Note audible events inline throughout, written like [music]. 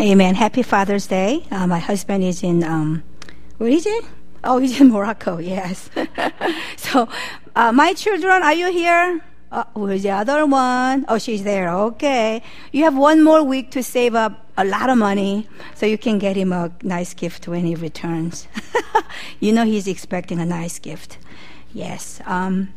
Amen. Happy Father's Day. Uh, my husband is in, um, where is he? Oh, he's in [laughs] Morocco, yes. [laughs] so, uh, my children, are you here? Uh, where's the other one? Oh, she's there. Okay. You have one more week to save up a lot of money so you can get him a nice gift when he returns. [laughs] you know he's expecting a nice gift. Yes. Um,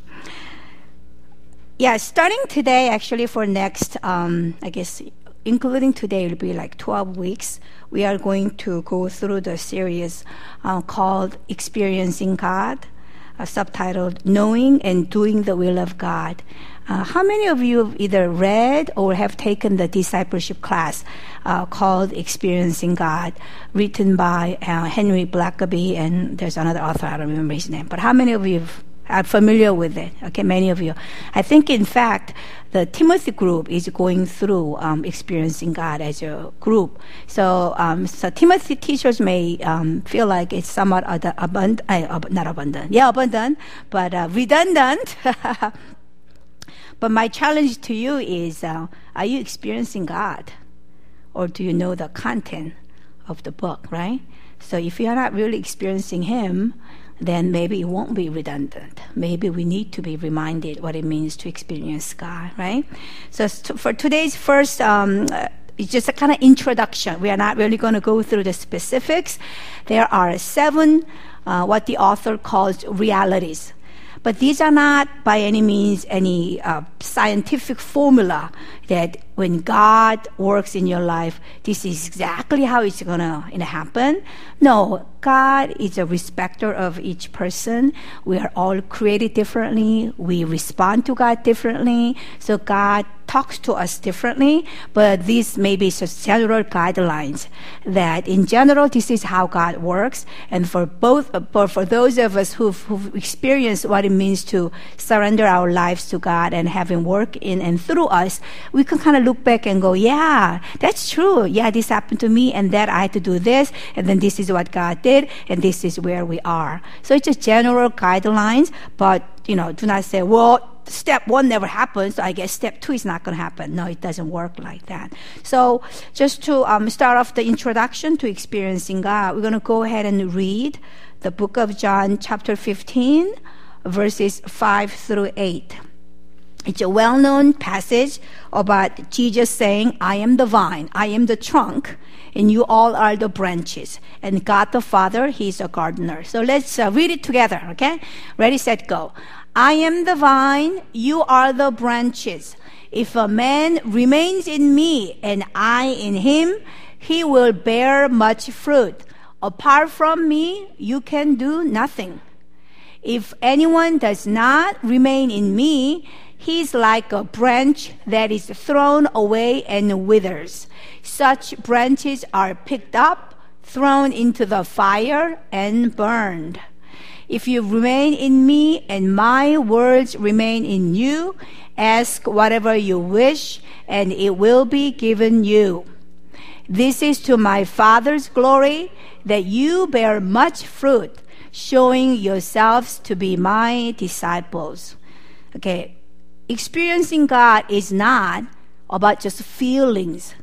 yeah, starting today, actually, for next, um, I guess, including today, it'll be like 12 weeks. We are going to go through the series uh, called Experiencing God uh, subtitled Knowing and Doing the Will of God. Uh, how many of you have either read or have taken the discipleship class uh, called Experiencing God, written by uh, Henry Blackaby, and there's another author, I don't remember his name, but how many of you are familiar with it? Okay, many of you. I think, in fact, the Timothy group is going through um, experiencing God as a group. So, um, so Timothy teachers may um, feel like it's somewhat abundant, uh, not abundant, yeah, abundant, but uh, redundant. [laughs] but my challenge to you is: uh, Are you experiencing God, or do you know the content of the book? Right. So, if you are not really experiencing Him, then maybe it won't be redundant. Maybe we need to be reminded what it means to experience God, right? So for today's first, um, uh, it's just a kind of introduction. We are not really going to go through the specifics. There are seven, uh, what the author calls realities. But these are not by any means any uh, scientific formula that when God works in your life, this is exactly how it's going to happen. No, God is a respecter of each person. We are all created differently. We respond to God differently. So God talks to us differently, but these may be just general guidelines that in general, this is how God works. And for both, for, for those of us who've, who've experienced what it means to surrender our lives to God and have Him work in and through us, we can kind of look back and go, yeah, that's true. Yeah, this happened to me and that I had to do this. And then this is what God did. And this is where we are. So it's just general guidelines, but, you know, do not say, well, step one never happened, so I guess step two is not going to happen. No, it doesn't work like that. So, just to um, start off the introduction to experiencing God, we're going to go ahead and read the book of John, chapter 15, verses 5 through 8. It's a well known passage about Jesus saying, I am the vine, I am the trunk, and you all are the branches. And God the Father, He's a gardener. So let's uh, read it together, okay? Ready, set, go. I am the vine, you are the branches. If a man remains in me and I in him, he will bear much fruit. Apart from me, you can do nothing. If anyone does not remain in me, He's like a branch that is thrown away and withers. Such branches are picked up, thrown into the fire, and burned. If you remain in me and my words remain in you, ask whatever you wish, and it will be given you. This is to my Father's glory that you bear much fruit, showing yourselves to be my disciples. Okay, experiencing God is not about just feelings.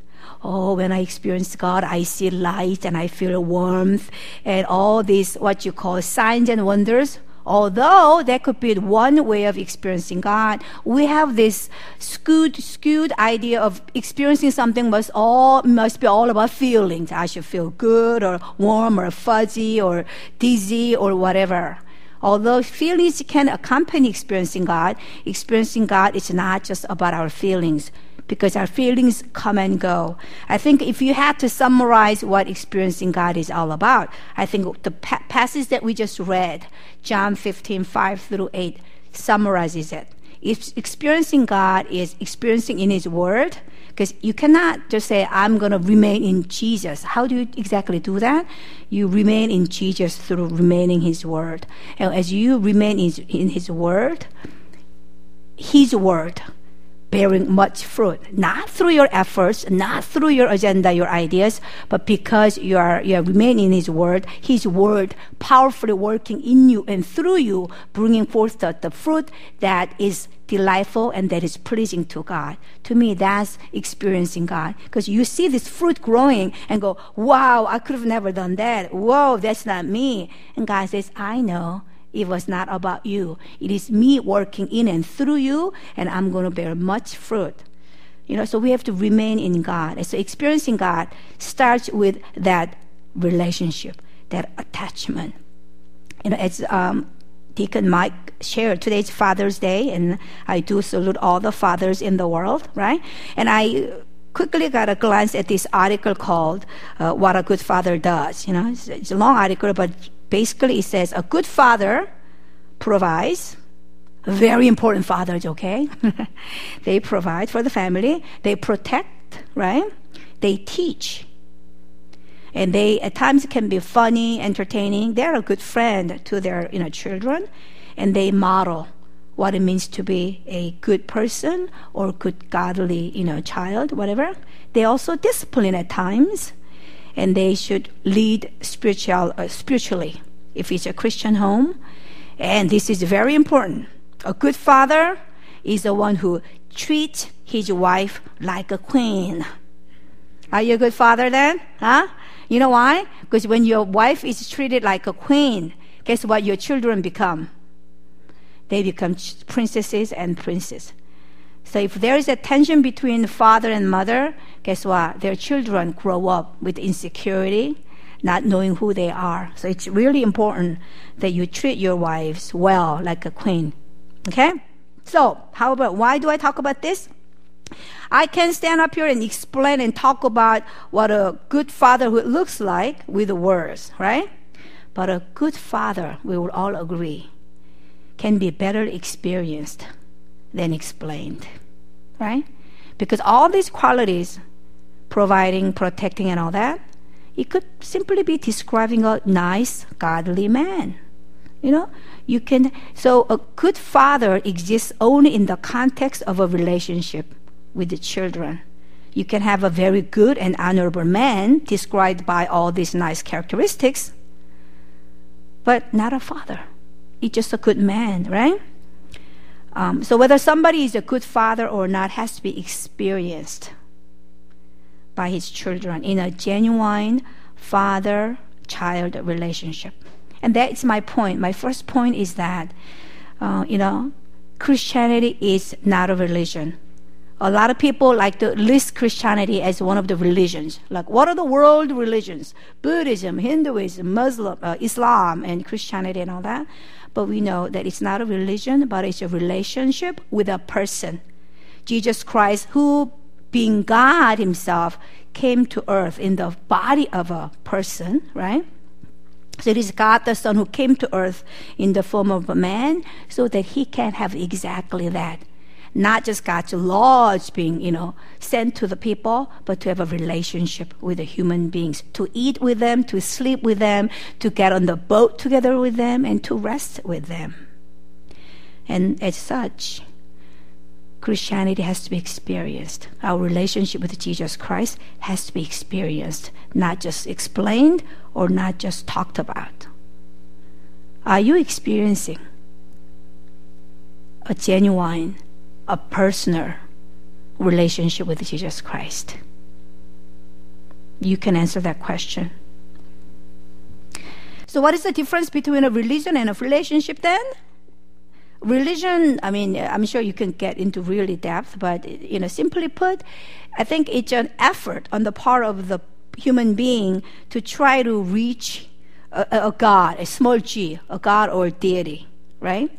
Oh, when I experience God, I see light and I feel warmth and all these, what you call signs and wonders. Although that could be one way of experiencing God, we have this skewed, skewed idea of experiencing something must all must be all about feelings. I should feel good or warm or fuzzy or dizzy or whatever. Although feelings can accompany experiencing God, experiencing God is not just about our feelings because our feelings come and go. I think if you had to summarize what experiencing God is all about, I think the pa- passage that we just read, John 15, 5 through 8, summarizes it. If experiencing God is experiencing in His Word, because you cannot just say, I'm going to remain in Jesus. How do you exactly do that? You remain in Jesus through remaining His Word. And as you remain in His Word, His Word bearing much fruit, not through your efforts, not through your agenda, your ideas, but because you are, you are remaining in His Word, His Word powerfully working in you and through you, bringing forth the, the fruit that is delightful and that is pleasing to God. To me, that's experiencing God. Because you see this fruit growing and go, wow, I could have never done that. Whoa, that's not me. And God says, I know. It was not about you. It is me working in and through you, and I'm going to bear much fruit. You know, so we have to remain in God. And so experiencing God starts with that relationship, that attachment. You know, as um, Deacon Mike shared, today's Father's Day, and I do salute all the fathers in the world, right? And I quickly got a glance at this article called uh, "What a Good Father Does." You know, it's, it's a long article, but basically it says a good father provides very important fathers, okay? [laughs] they provide for the family, they protect, right? They teach. And they at times can be funny, entertaining. They're a good friend to their you know children, and they model what it means to be a good person or good godly you know child, whatever. They also discipline at times and they should lead spiritual, uh, spiritually if it's a Christian home. And this is very important. A good father is the one who treats his wife like a queen. Are you a good father then? Huh? You know why? Because when your wife is treated like a queen, guess what your children become? They become princesses and princes. So if there is a tension between father and mother, guess what? Their children grow up with insecurity, not knowing who they are. So it's really important that you treat your wives well, like a queen. Okay? So, how about why do I talk about this? I can stand up here and explain and talk about what a good fatherhood looks like with words, right? But a good father, we will all agree, can be better experienced than explained, right? Because all these qualities, providing, protecting, and all that, it could simply be describing a nice, godly man. You know, you can, so a good father exists only in the context of a relationship with the children. You can have a very good and honorable man described by all these nice characteristics, but not a father. He's just a good man, right? Um, so whether somebody is a good father or not has to be experienced by his children in a genuine father child relationship. And that's my point. My first point is that, uh, you know, Christianity is not a religion. A lot of people like to list Christianity as one of the religions. Like, what are the world religions? Buddhism, Hinduism, Muslim, uh, Islam, and Christianity and all that. But we know that it's not a religion, but it's a relationship with a person. Jesus Christ, who being God Himself, came to earth in the body of a person, right? So it is God the Son who came to earth in the form of a man so that He can have exactly that not just God's laws being, you know, sent to the people, but to have a relationship with the human beings, to eat with them, to sleep with them, to get on the boat together with them, and to rest with them. And as such, Christianity has to be experienced. Our relationship with Jesus Christ has to be experienced, not just explained or not just talked about. Are you experiencing a genuine a personal relationship with Jesus Christ? You can answer that question. So, what is the difference between a religion and a relationship then? Religion, I mean, I'm sure you can get into really depth, but, you know, simply put, I think it's an effort on the part of the human being to try to reach a, a God, a small g, a God or a deity, right?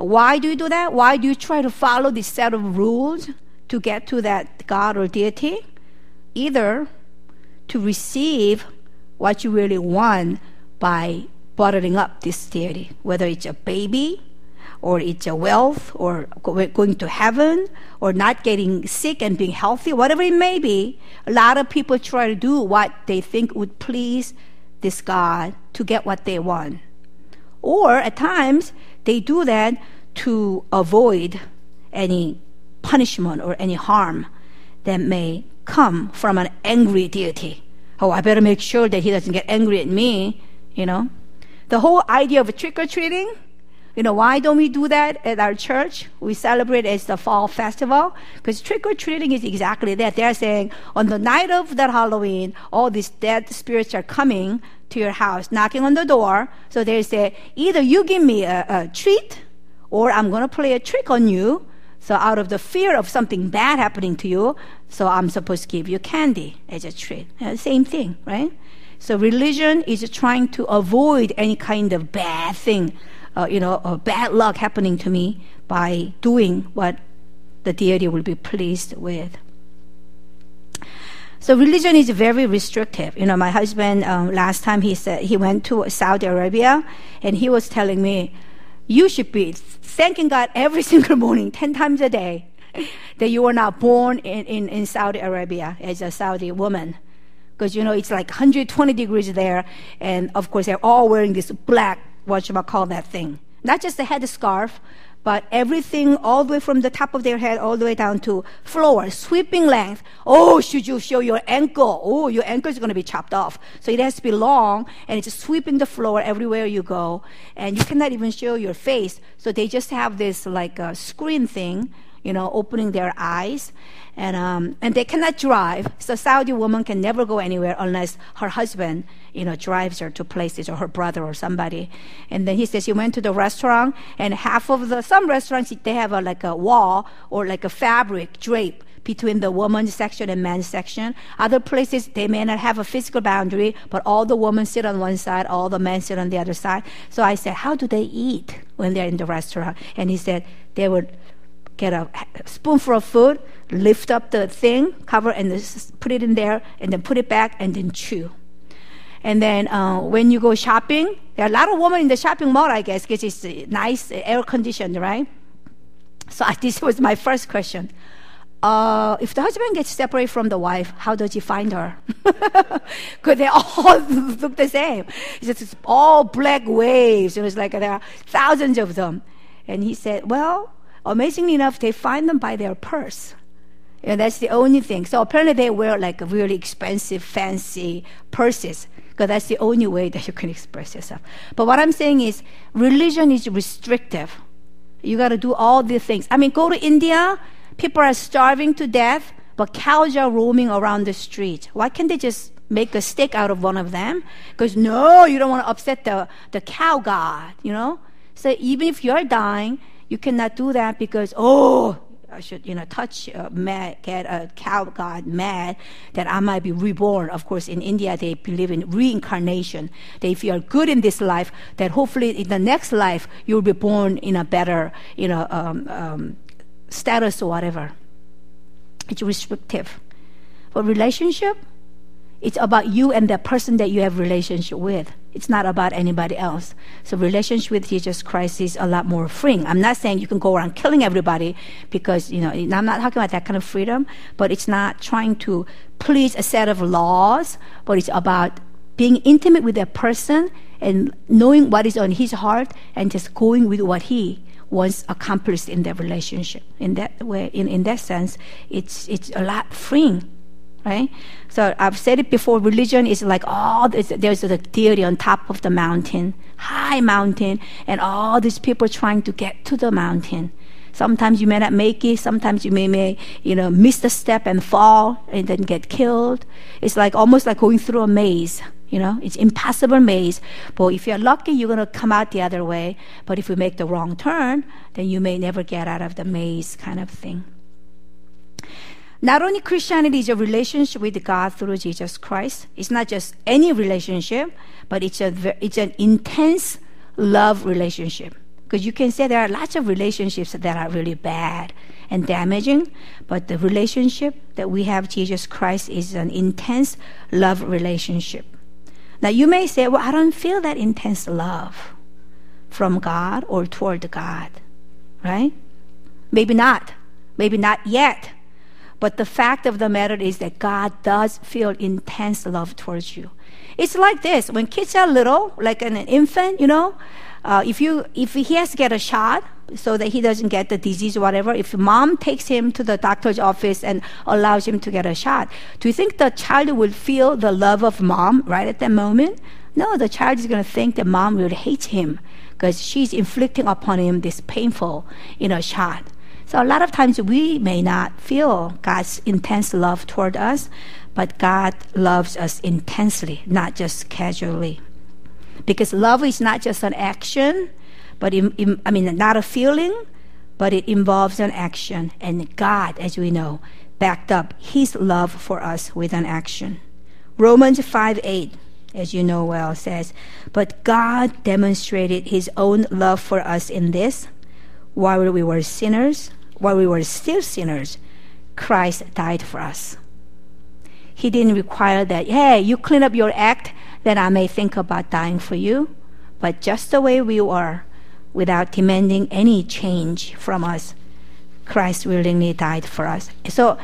Why do you do that? Why do you try to follow this set of rules to get to that God or deity? Either to receive what you really want by bottling up this deity, whether it's a baby or it's a wealth or going to heaven or not getting sick and being healthy, whatever it may be. A lot of people try to do what they think would please this God to get what they want. Or at times, they do that to avoid any punishment or any harm that may come from an angry deity. Oh, I better make sure that he doesn't get angry at me, you know. The whole idea of trick or treating, you know, why don't we do that at our church? We celebrate as the fall festival because trick or treating is exactly that. They're saying on the night of that Halloween, all these dead spirits are coming to your house, knocking on the door. So they say, either you give me a, a treat or I'm going to play a trick on you. So out of the fear of something bad happening to you, so I'm supposed to give you candy as a treat. Yeah, same thing, right? So religion is trying to avoid any kind of bad thing, uh, you know, or bad luck happening to me by doing what the deity will be pleased with. So religion is very restrictive. You know, my husband um, last time he said he went to Saudi Arabia, and he was telling me, you should be thanking God every [laughs] single morning, ten times a day, that you were not born in, in, in Saudi Arabia as a Saudi woman. Because, you know, it's like 120 degrees there, and of course, they're all wearing this black, what I call that thing? Not just the head scarf, but everything all the way from the top of their head all the way down to floor, sweeping length. Oh, should you show your ankle? Oh, your ankle is going to be chopped off. So it has to be long and it's sweeping the floor everywhere you go. And you cannot even show your face. So they just have this like a screen thing you know, opening their eyes. And, um, and they cannot drive. So Saudi woman can never go anywhere unless her husband, you know, drives her to places or her brother or somebody. And then he says he went to the restaurant and half of the, some restaurants, they have a, like a wall or like a fabric drape between the women's section and men's section. Other places, they may not have a physical boundary, but all the women sit on one side, all the men sit on the other side. So I said, how do they eat when they're in the restaurant? And he said, they would get a spoonful of food, lift up the thing, cover, and put it in there, and then put it back, and then chew. And then uh, when you go shopping, there are a lot of women in the shopping mall, I guess, because it's nice, air conditioned, right? So [laughs] this was my first question. Uh, if the husband gets separated from the wife, how does he find her? [laughs] Because they [laughs] all look the same. It's just all black waves. It was like there are thousands of them. And he said, well, amazingly enough, they find them by their purse. And that's the only thing. So apparently they wear like really expensive, fancy purses because that's the only way that you can express yourself. But what I'm saying is religion is restrictive. You got to do all these things. I mean, go to India, people are starving to death, but cows are roaming around the street. Why can't they just make a stick out of one of them? Because no, you don't want to upset the, the cow god, you know? So even if you're dying, you cannot do that because, oh, I should, you know, touch a mad, get a cow god mad that I might be reborn. Of course, in India, they believe in reincarnation. That if you are good in this life, that hopefully in the next life, you'll be born in a better, you know, um, um, status or whatever. It's restrictive. But relationship, it's about you and the person that you have relationship with. It's not about anybody else. So relationship with Jesus Christ is a lot more freeing. I'm not saying you can go around killing everybody because, you know, I'm not talking about that kind of freedom, but it's not trying to please a set of laws, but it's about being intimate with that person and knowing what is on his heart and just going with what he wants accomplished in that relationship. In that way, in, in that sense, it's, it's a lot freeing right? So I've said it before. Religion is like all this, there's a deity on top of the mountain, high mountain, and all these people trying to get to the mountain. Sometimes you may not make it. Sometimes you may, may, you know, miss the step and fall and then get killed. It's like almost like going through a maze. You know, it's impossible maze. But if you're lucky, you're gonna come out the other way. But if you make the wrong turn, then you may never get out of the maze, kind of thing. Not only Christianity is a relationship with God through Jesus Christ, it's not just any relationship, but it's, a, it's an intense love relationship. Because you can say there are lots of relationships that are really bad and damaging, but the relationship that we have Jesus Christ is an intense love relationship. Now you may say, well, I don't feel that intense love from God or toward God, right? Maybe not. Maybe not yet. But the fact of the matter is that God does feel intense love towards you. It's like this when kids are little, like an infant, you know, uh, if, you, if he has to get a shot so that he doesn't get the disease or whatever, if mom takes him to the doctor's office and allows him to get a shot, do you think the child will feel the love of mom right at that moment? No, the child is going to think that mom really hates him because she's inflicting upon him this painful, you know, shot. So a lot of times we may not feel God's intense love toward us, but God loves us intensely, not just casually. Because love is not just an action, but in, in, I mean, not a feeling, but it involves an action. And God, as we know, backed up His love for us with an action. Romans 5 8 as you know well, says, But God demonstrated his own love for us in this while we were sinners, while we were still sinners, Christ died for us. He didn't require that, hey, you clean up your act, then I may think about dying for you. But just the way we are, without demanding any change from us, Christ willingly died for us. So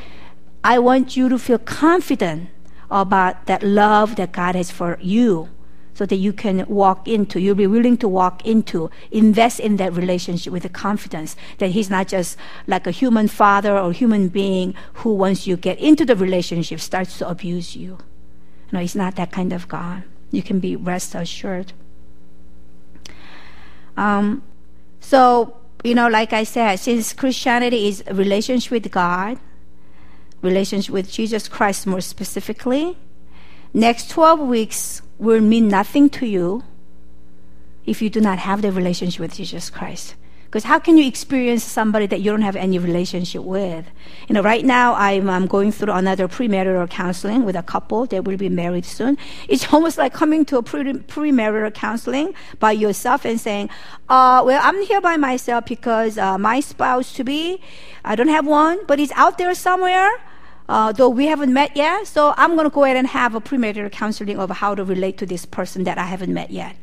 I want you to feel confident about that love that God has for you so that you can walk into, you'll be willing to walk into, invest in that relationship with the confidence that He's not just like a human father or human being who, once you get into the relationship, starts to abuse you. No, He's not that kind of God. You can be rest assured. Um, so, you know, like I said, since Christianity is a relationship with God, relationship with Jesus Christ more specifically, next 12 weeks will mean nothing to you if you do not have the relationship with Jesus Christ. Because how can you experience somebody that you don't have any relationship with? You know, right now I'm, I'm going through another premarital counseling with a couple that will be married soon. It's [laughs] almost like coming to a pre- premarital counseling by yourself and saying, uh, well, I'm here by myself because uh, my spouse to be, I don't have one, but he's out there somewhere. Uh, though we haven't met yet, so I'm going to go ahead and have a premarital counseling of how to relate to this person that I haven't met yet.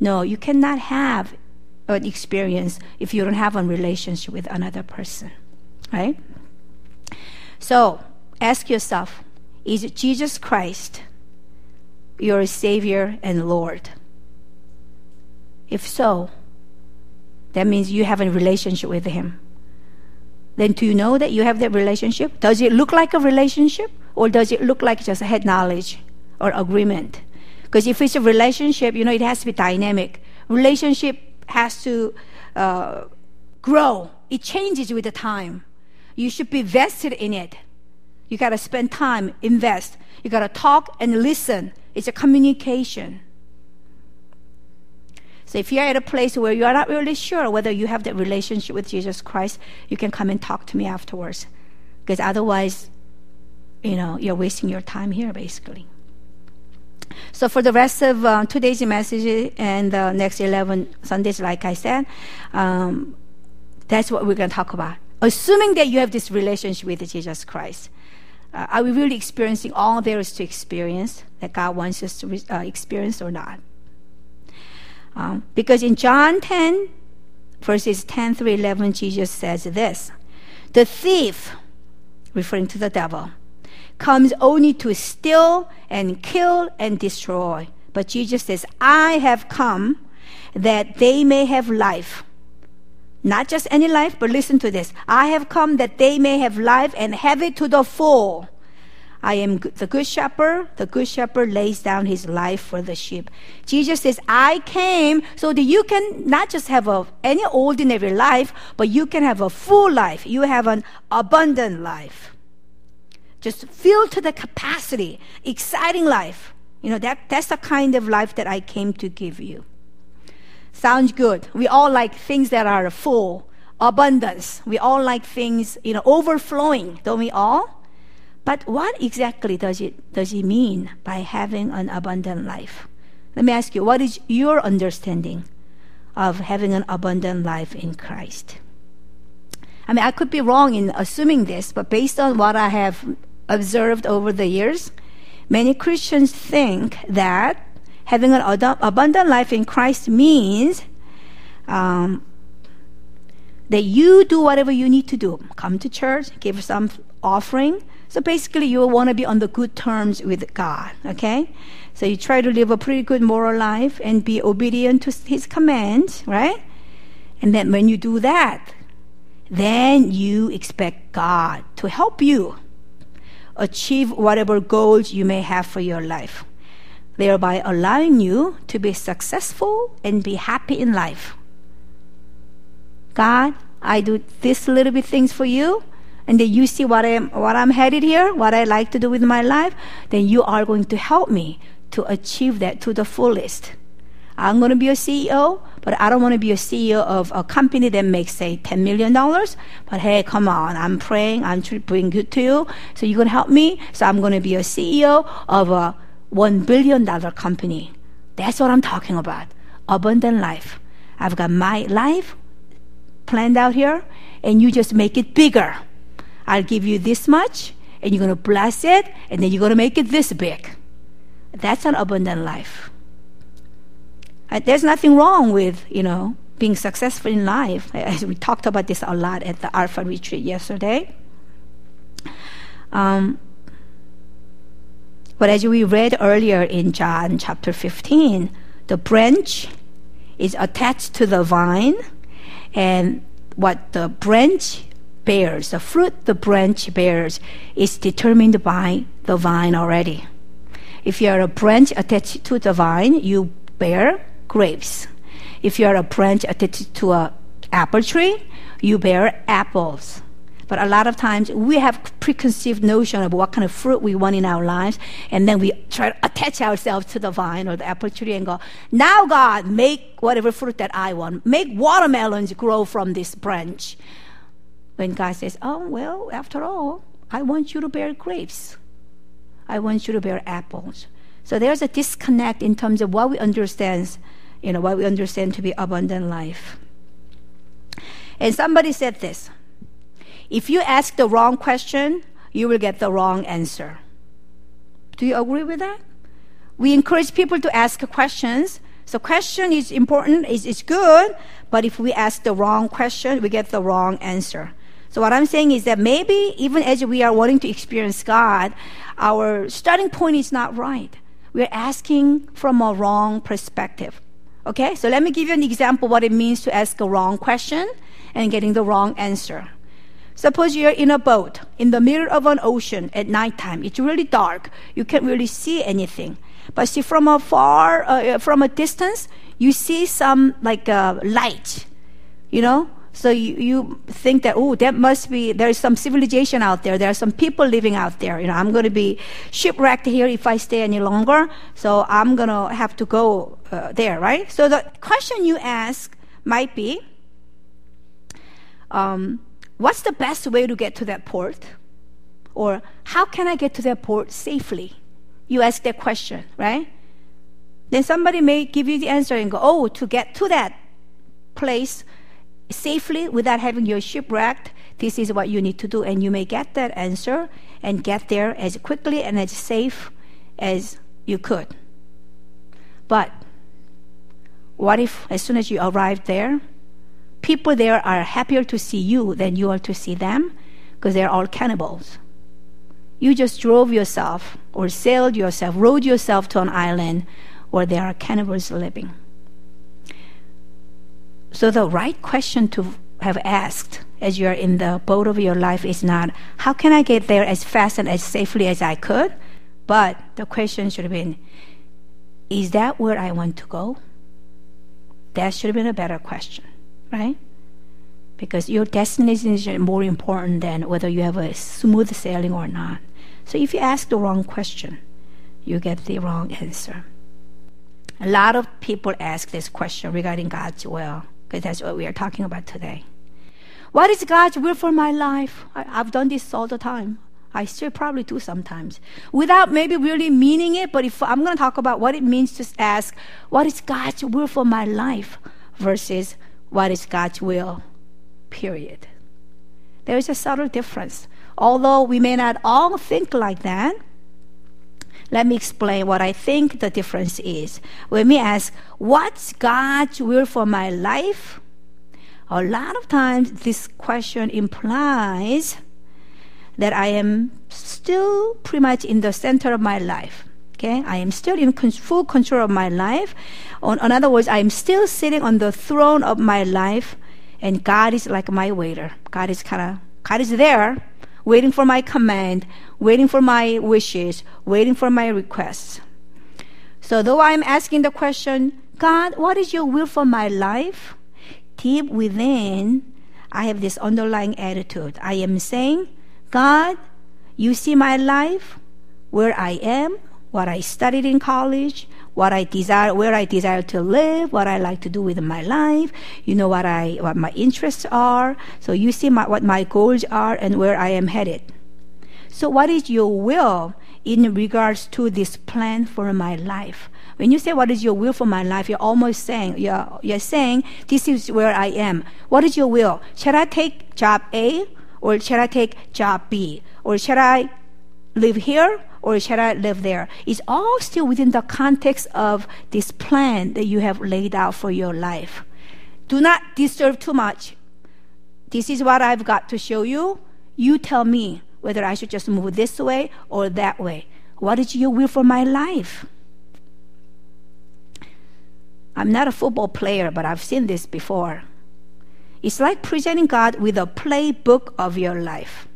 No, you cannot have an experience if you don't have a relationship with another person, right? So ask yourself is Jesus Christ your Savior and Lord? If so, that means you have a relationship with Him then do you know that you have that relationship? Does it look like a relationship or does it look like just head knowledge or agreement? Because if it's a relationship, you know, it has to be dynamic. Relationship has to uh, grow. It changes with the time. You should be vested in it. You got to spend time, invest. You got to talk and listen. It's a communication. So if you're at a place where you are not really sure whether you have that relationship with Jesus Christ, you can come and talk to me afterwards. Because otherwise, you know, you're wasting your time here, basically. So for the rest of uh, today's message and the next 11 Sundays, like I said, um, that's what we're going to talk about. Assuming that you have this relationship with Jesus Christ, uh, are we really experiencing all there is to experience that God wants us to re- uh, experience or not? Um, because in John 10, verses 10 through 11, Jesus says this The thief, referring to the devil, comes only to steal and kill and destroy. But Jesus says, I have come that they may have life. Not just any life, but listen to this. I have come that they may have life and have it to the full. I am the good shepherd. The good shepherd lays down his life for the sheep. Jesus says, I came so that you can not just have a, any ordinary life, but you can have a full life. You have an abundant life. Just filled to the capacity, exciting life. You know, that, that's the kind of life that I came to give you. Sounds good. We all like things that are full, abundance. We all like things, you know, overflowing, don't we all? But what exactly does it, does it mean by having an abundant life? Let me ask you, what is your understanding of having an abundant life in Christ? I mean, I could be wrong in assuming this, but based on what I have observed over the years, many Christians think that having an abundant life in Christ means um, that you do whatever you need to do. Come to church, give some offering, so basically, you want to be on the good terms with God, okay? So you try to live a pretty good moral life and be obedient to His commands, right? And then when you do that, then you expect God to help you achieve whatever goals you may have for your life, thereby allowing you to be successful and be happy in life. God, I do this little bit things for you, and then you see what I'm what I'm headed here, what I like to do with my life, then you are going to help me to achieve that to the fullest. I'm going to be a CEO, but I don't want to be a CEO of a company that makes, say, $10 million. But hey, come on, I'm praying, I'm bring good to you. So you're going to help me. So I'm going to be a CEO of a $1 billion company. That's what I'm talking about. Abundant life. I've got my life planned out here, and you just make it bigger. I'll give you this much, and you're going to bless it, and then you're going to make it this big. That's an abundant life. Uh, there's nothing wrong with, you know, being successful in life. We talked about this a lot at the Alpha retreat yesterday. Um, but as we read earlier in John chapter 15, the branch is attached to the vine, and what the branch bears, the fruit the branch bears, is determined by the vine already. If you are a branch attached to the vine, you bear grapes. If you are a branch attached to an apple tree, you bear apples. But a lot of times we have preconceived notion of what kind of fruit we want in our lives, and then we try to attach ourselves to the vine or the apple tree and go, now God, make whatever fruit that I want. Make watermelons grow from this branch. When God says, oh, well, after all, I want you to bear grapes. I want you to bear apples. So there's a disconnect in terms of what we understand you know, what we understand to be abundant life. And somebody said this if you ask the wrong question, you will get the wrong answer. Do you agree with that? We encourage people to ask questions. So question is important, is is good, but if we ask the wrong question, we get the wrong answer. So what I'm saying is that maybe even as we are wanting to experience God, our starting point is not right. We're asking from a wrong perspective. Okay, so let me give you an example what it means to ask a wrong question and getting the wrong answer. Suppose you're in a boat in the middle of an ocean at nighttime. It's really dark. You can't really see anything. But see, from a far, uh, from a distance, you see some like uh, light. You know, so you, you think that, oh, that must be, there's some civilization out there. There are some people living out there. You know, I'm going to be shipwrecked here if I stay any longer. So I'm going to have to go uh, there, right? So the question you ask might be, um, what's the best way to get to that port? Or how can I get to that port safely? You ask that question, right? Then somebody may give you the answer and go, oh, to get to that place, safely without having your ship wrecked, this is what you need to do. And you may get that answer and get there as quickly and as safe as you could. But what if, as soon as you arrive there, people there are happier to see you than you are to see them because they're all cannibals? You just drove yourself or sailed yourself, rode yourself to an island where there are cannibals living. So the right question to have asked as you're in the boat of your life is not, how can I get there as fast and as safely as I could? But the question should have been, is that where I want to go? That should have been a better question, right? Because your destination is more important than whether you have a smooth sailing or not. So if you ask the wrong question, you get the wrong answer. A lot of people ask this question regarding God's will that's what we are talking about today. What is God's will for my life? I, have done this all the time. I still probably do sometimes without maybe really meaning it. But if I'm going to talk about what it means to ask, what is God's will for my life versus what is God's will, period. There is a subtle difference. Although we may not all think like that, let me explain what I think the difference is. When we ask, What's God's will for my life? A lot of times this question implies that I am still pretty much in the center of my life. Okay, I am still in full control of my life. in other words, I am still sitting on the throne of my life, And God is like my waiter. God is kind of, God is there, waiting for my command, waiting for my wishes, waiting for my requests. So though I'm asking the question, God, what is your will for my life? Deep within, I have this underlying attitude. I am saying, God, you see my life, where I am, what I studied in college, what I desire, where I desire to live, what I like to do with my life. You know what I, what my interests are. So you see my, what my goals are and where I am headed. So what is your will in regards to this plan for my life? When you say what is your will for my life, you're almost saying you're, you're saying this is where I am. What is your will? Shall I take job A or shall I take job B? Or shall I live here or shall I live there? It's all still within the context of this plan that you have laid out for your life. Do not disturb too much. This is what I've got to show you. You tell me whether I should just move this way or that way. What is your will for my life? I'm not a football player, but I've seen this before. It's like presenting God with a playbook of your life.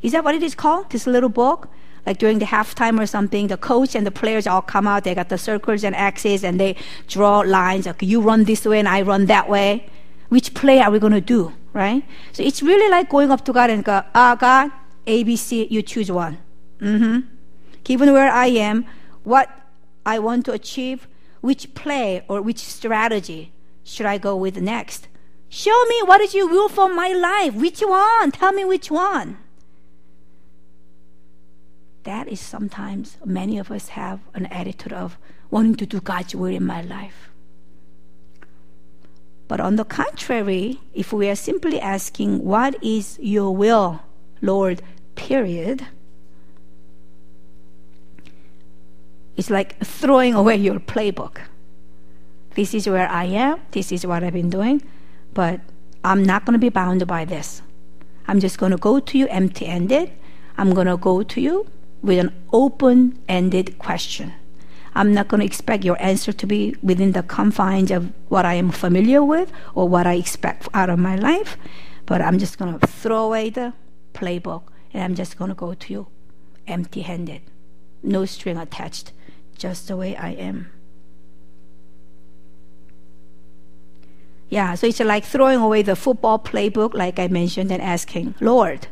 Is that what it is called? This little book? Like during the halftime or something, the coach and the players all come out. They got the circles and axes and they draw lines. Like you run this way and I run that way. Which play are we going to do? Right? So it's really like going up to God and go, ah, God, A, B, C, you choose one. Mm-hmm. Given where I am, what I want to achieve, which play or which strategy should I go with next? Show me what is your will for my life. Which one? Tell me which one that is sometimes many of us have an attitude of wanting to do God's will in my life. But on the contrary, if we are simply asking, What is your will, Lord, period, it's like throwing away your playbook. This is where I am, this is what I've been doing, but I'm not going to be bound by this. I'm just going to go to you empty handed. I'm going to go to you with an open ended question. I'm not going to expect your answer to be within the confines of what I am familiar with or what I expect out of my life, but I'm just going to throw away the playbook and I'm just going to go to you empty handed, no string attached, just the way I am. Yeah, so it's like throwing away the football playbook, like I mentioned, and asking, Lord,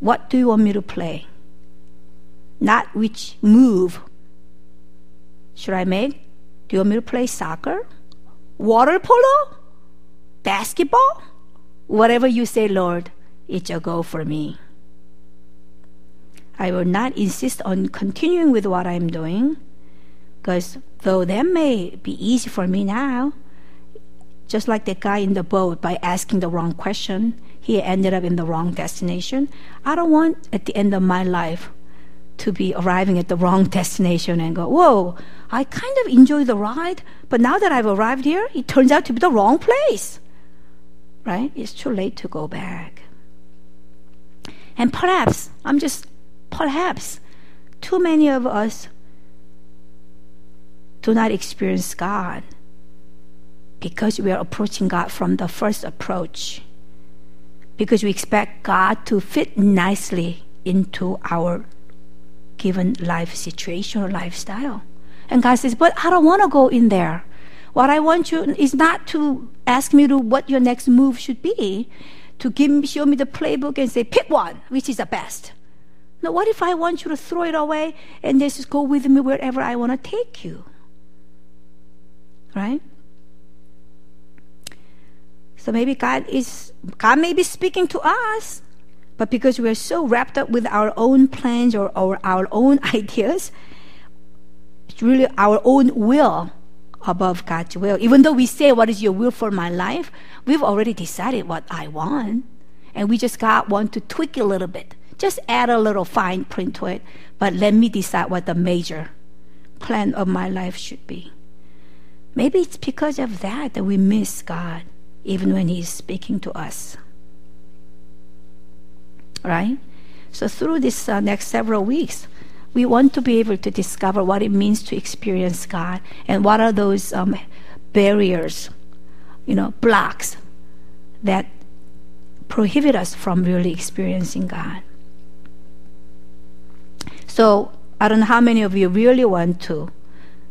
what do you want me to play? Not which move should I make. Do you want me to play soccer? Water polo? Basketball? Whatever you say, Lord, it's a go for me. I will not insist on continuing with what I'm doing, because though that may be easy for me now, just like the guy in the boat by asking the wrong question, he ended up in the wrong destination. I don't want at the end of my life to be arriving at the wrong destination and go, whoa, I kind of enjoy the ride, but now that I've arrived here, it turns out to be the wrong place. Right? It's too late to go back. And perhaps, I'm just, perhaps, too many of us do not experience God because we are approaching God from the first approach. Because we expect God to fit nicely into our given life situation or lifestyle. And God says, But I don't want to go in there. What I want you is not to ask me to what your next move should be, to give me, show me the playbook and say, pick one, which is the best. No, what if I want you to throw it away and just go with me wherever I want to take you? Right? So maybe God is God may be speaking to us but because we are so wrapped up with our own plans or, or our own [laughs] ideas, it's really our own will above God's will. Even though we say, What is your will for my life? We've already decided what I want. And we just got want to tweak a little bit. Just add a little fine print to it. But let me decide what the major plan of my life should be. Maybe it's because of that that we miss God, even when He's speaking to us right? So through this uh, next several weeks, we want to be able to discover what it means to experience God and what are those um, barriers, you know, blocks that prohibit us from really experiencing God. So I don't know how many of you really want to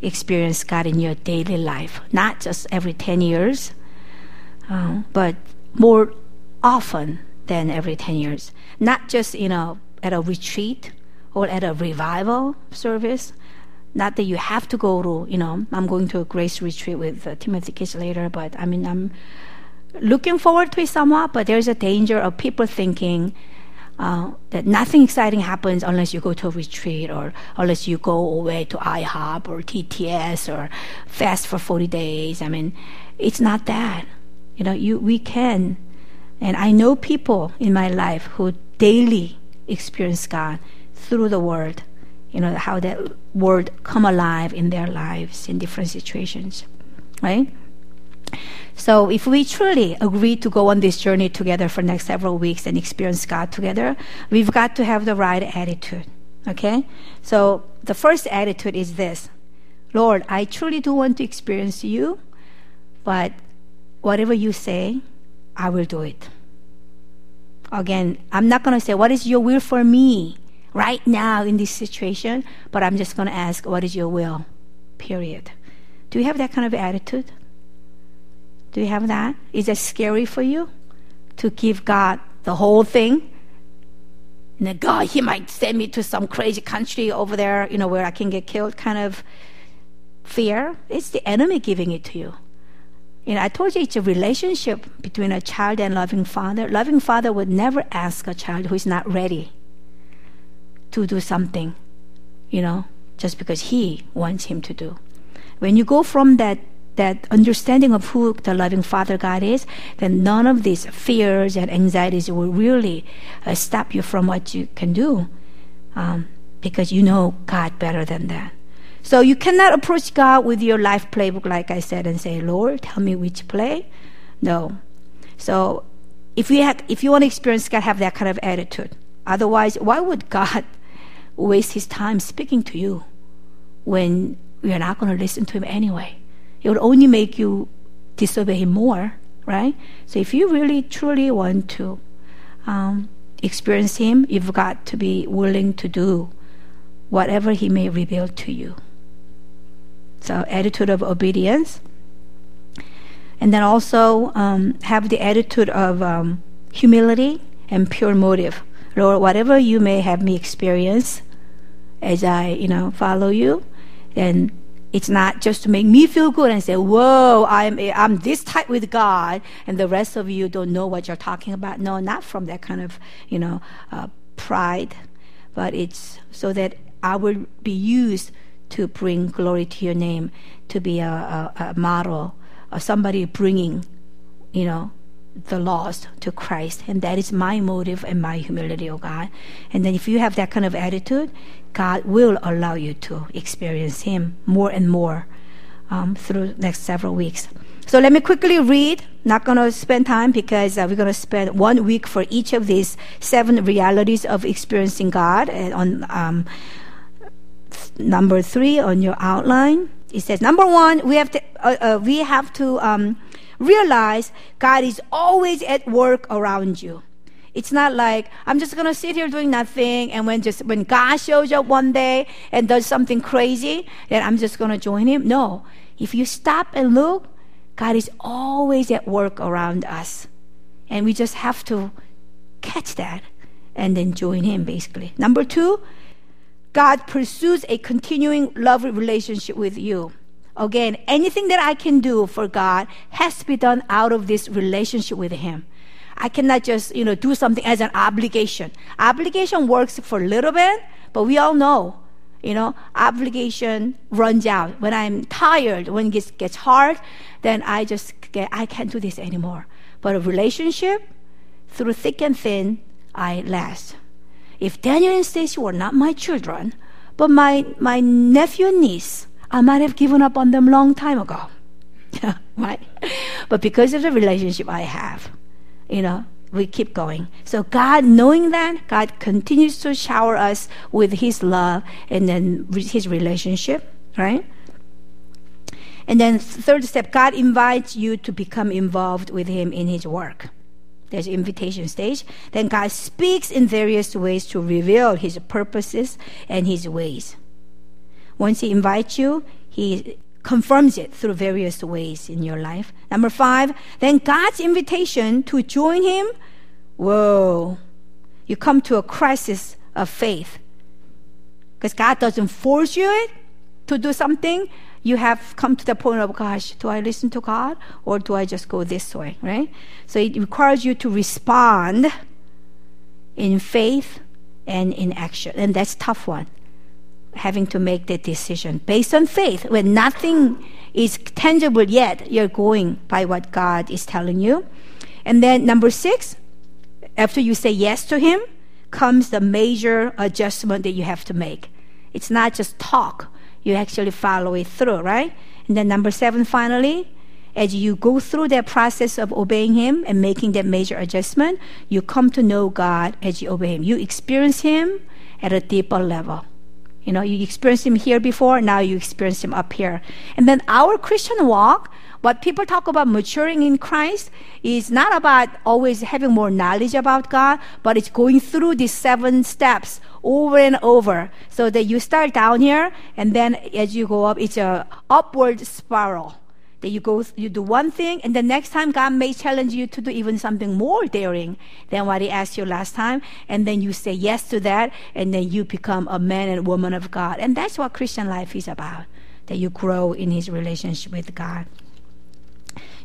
experience God in your daily life, not just every 10 years, uh, but more often than every 10 years. Not just, you know, at a retreat or at a revival service. Not that you have to go to, you know, I'm going to a grace retreat with uh, Timothy Kids later, but I mean, I'm looking forward to it somewhat, but there's a danger of people thinking uh, that nothing exciting happens unless you go to a retreat or unless you go away to IHOP or TTS or fast for 40 days. I mean, it's not that. You know, you, we can. And I know people in my life who daily experience God through the Word. You know, how that Word come alive in their lives in different situations. Right? So if we truly agree to go on this journey together for next several weeks and experience God together, we've got to have the right attitude. Okay? So the first attitude is this. Lord, I truly do want to experience you, but whatever you say, I will do it. Again, I'm not going to say, What is your will for me right now in this situation? But I'm just going to ask, What is your will? Period. Do you have that kind of attitude? Do you have that? Is that scary for you to give God the whole thing? And God, He might send me to some crazy country over there, you know, where I can get killed kind of fear. It's the enemy giving it to you. You know, I told you it's a relationship between a child and loving father. Loving father would never ask a child who is not ready to do something, you know, just because he wants him to do. When you go from that that understanding of who the loving Father God is, then none of these fears and anxieties will really uh, stop you from what you can do um, because you know God better than that. So you cannot approach God with your life playbook, like I said, and say, Lord, tell me which play. No. So if you, have, if you want to experience God, have that kind of attitude. Otherwise, why would God [laughs] waste his time speaking to you when you're not going to listen to him anyway? it will only make you disobey him more, right? So if you really truly want to um, experience him, you've got to be willing to do whatever he may reveal to you. So attitude of obedience, and then also um, have the attitude of um, humility and pure motive. Lord, whatever you may have me experience as I, you know, follow you, then it's not just to make me feel good and say, "Whoa, I'm I'm this tight with God," and the rest of you don't know what you're talking about. No, not from that kind of you know uh, pride, but it's so that I will be used to bring glory to your name, to be a, a, a model, of somebody bringing, you know, the lost to Christ. And that is my motive and my humility, oh God. And then if you have that kind of attitude, God will allow you to experience Him more and more um, through next several weeks. So let me quickly read. Not going to spend time because uh, we're going to spend one week for each of these seven realities of experiencing God. On um, number three on your outline, it says number one, we have to uh, uh, we have to um, realize God is always at work around you. It's not like I'm just gonna sit here doing nothing, and when just when God shows up one day and does something crazy, then I'm just gonna join Him. No, if you stop and look, God is always at work around us, and we just have to catch that and then join Him. Basically, number two, God pursues a continuing love relationship with you. Again, anything that I can do for God has to be done out of this relationship with Him. I cannot just, you know, do something as an obligation. Obligation works for a little bit, but we all know, you know, obligation runs out. When I'm tired, when it gets, gets hard, then I just get, I can't do this anymore. But a relationship, through thick and thin, I last. If Daniel and Stacy were not my children, but my, my nephew and niece, I might have given up on them long time ago. [laughs] right? But because of the relationship I have, you know, we keep going. So God, knowing that, God continues to shower us with His love and then His relationship, right? And then third step, God invites you to become involved with Him in His work. There's invitation stage. Then God speaks in various ways to reveal his purposes and his ways. Once he invites you, he confirms it through various ways in your life. Number five, then God's invitation to join him. Whoa. You come to a crisis of faith. Because God doesn't force you to do something, you have come to the point of, gosh, do I listen to God or do I just go this way, right? So it requires you to respond in faith and in action. And that's tough one. Having to make that decision based on faith when nothing is tangible yet, you're going by what God is telling you. And then number six, after you say yes to Him, comes the major adjustment that you have to make. It's not just talk you actually follow it through, right? And then number seven, finally, as you go through that process of obeying Him and making that major adjustment, you come to know God as you obey Him. You experience Him at a deeper level. You know, you experienced Him here before, now you experience Him up here. And then our Christian walk what people talk about maturing in Christ is not about always having more knowledge about God, but it's going through these seven steps over and over. So that you start down here, and then as you go up, it's a upward spiral. That you go, you do one thing, and the next time God may challenge you to do even something more daring than what He asked you last time, and then you say yes to that, and then you become a man and woman of God. And that's what Christian life is about. That you grow in His relationship with God.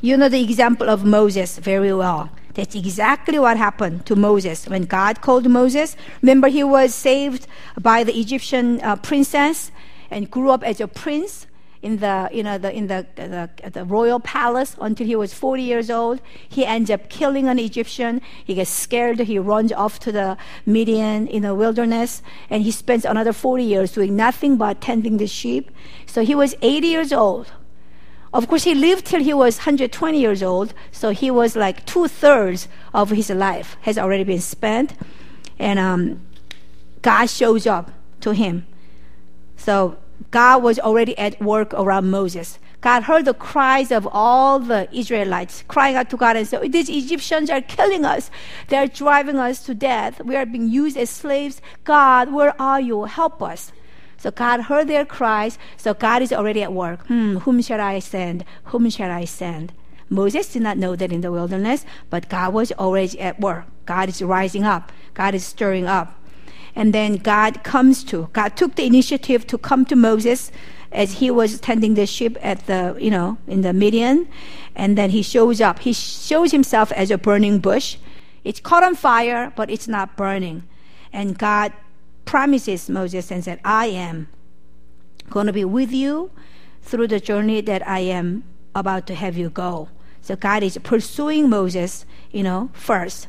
You know the example of Moses very well. That's exactly what happened to Moses when God called Moses. Remember, he was saved by the Egyptian uh, princess and grew up as a prince in the you know the in the, the, the royal palace until he was 40 years old. He ends up killing an Egyptian. He gets scared. He runs off to the Midian in the wilderness, and he spends another 40 years doing nothing but tending the sheep. So he was 80 years old of course, he lived till he was 120 years old, so he was like two thirds of his life has already been spent, and um, God shows up to him. So God was already at work around Moses. God heard the cries of all the Israelites crying out to God and said, These Egyptians are killing us. They're driving us to death. We are being used as slaves. God, where are you? Help us. So God heard their cries. So God is already at work. Hmm, whom shall I send? Whom shall I send? Moses did not know that in the wilderness, but God was already at work. God is rising up. God is stirring up. And then God comes to, God took the initiative to come to Moses as he was tending the sheep at the, you know, in the Midian. And then he shows up. He shows himself as a burning bush. It's caught on fire, but it's not burning. And God promises Moses and said, I am going to be with you through the journey that I am about to have you go. So God is pursuing Moses, you know, first.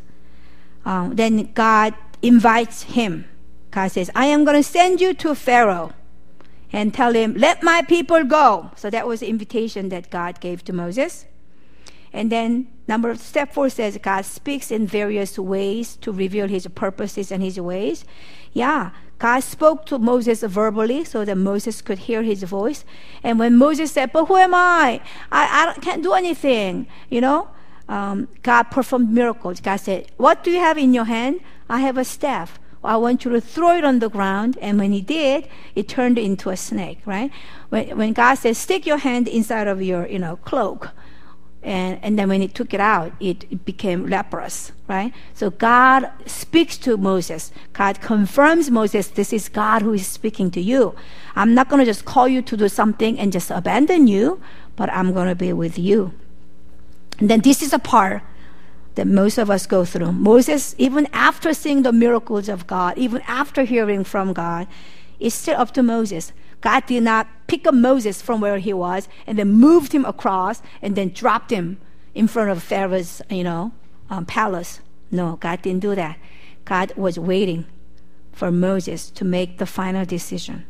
Um, then God invites him. God says, I am going to send you to Pharaoh and tell him, let my people go. So that was the invitation that God gave to Moses. And then number step four says God speaks in various ways to reveal his purposes and his ways. Yeah, God spoke to Moses verbally so that Moses could hear his voice. And when Moses said, But who am I? I, I can't do anything, you know, um, God performed miracles. God said, What do you have in your hand? I have a staff. I want you to throw it on the ground. And when he did, it turned into a snake, right? When, when God says, Stick your hand inside of your, you know, cloak and, and then when he took it out, it, it, became leprous, right? So God speaks to Moses. God confirms Moses, this is God who is speaking to you. I'm not going to just call you to do something and just abandon you, but I'm going to be with you. And then this is a part that most of us go through. Moses, even after seeing the miracles of God, even after hearing from God, it's still up to Moses. God did not pick up Moses from where he was and then moved him across and then dropped him in front of Pharaoh's, you know, um, palace. No, God didn't do that. God was waiting for Moses to make the final decision.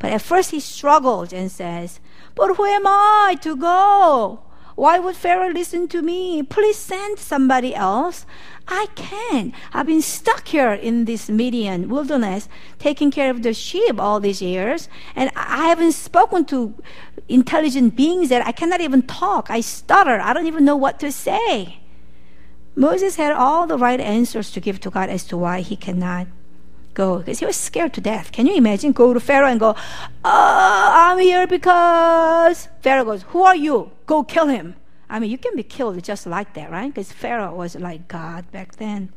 But at first he struggled and says, But who am I to go? Why would Pharaoh listen to me? Please send somebody else. I can't. I've been stuck here in this Midian wilderness, taking care of the sheep all these years, and I haven't spoken to intelligent beings that I cannot even talk. I stutter. I don't even know what to say. Moses had all the right answers to give to God as to why he cannot go because he was scared to death. Can you imagine? Go to Pharaoh and go, oh, I'm here because Pharaoh goes, Who are you? Go kill him. I mean, you can be killed just like that, right? Because Pharaoh was like God back then.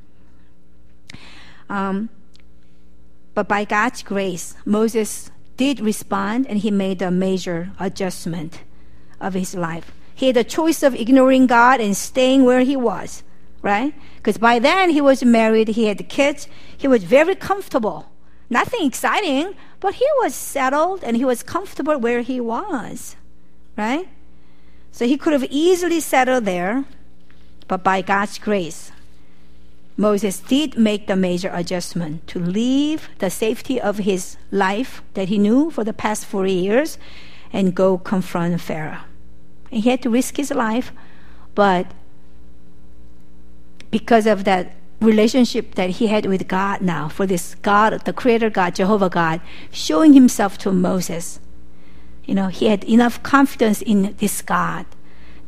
Um, but by God's grace, Moses did respond and he made a major adjustment of his life. He had a choice of ignoring God and staying where he was, right? Because by then he was married, he had kids, he was very comfortable. Nothing exciting, but he was settled and he was comfortable where he was, right? So he could have easily settled there, but by God's grace, Moses did make the major adjustment to leave the safety of his life that he knew for the past 40 years and go confront Pharaoh. And he had to risk his life, but because of that relationship that he had with God now, for this God, the Creator God, Jehovah God, showing himself to Moses, you know, he had enough confidence in this God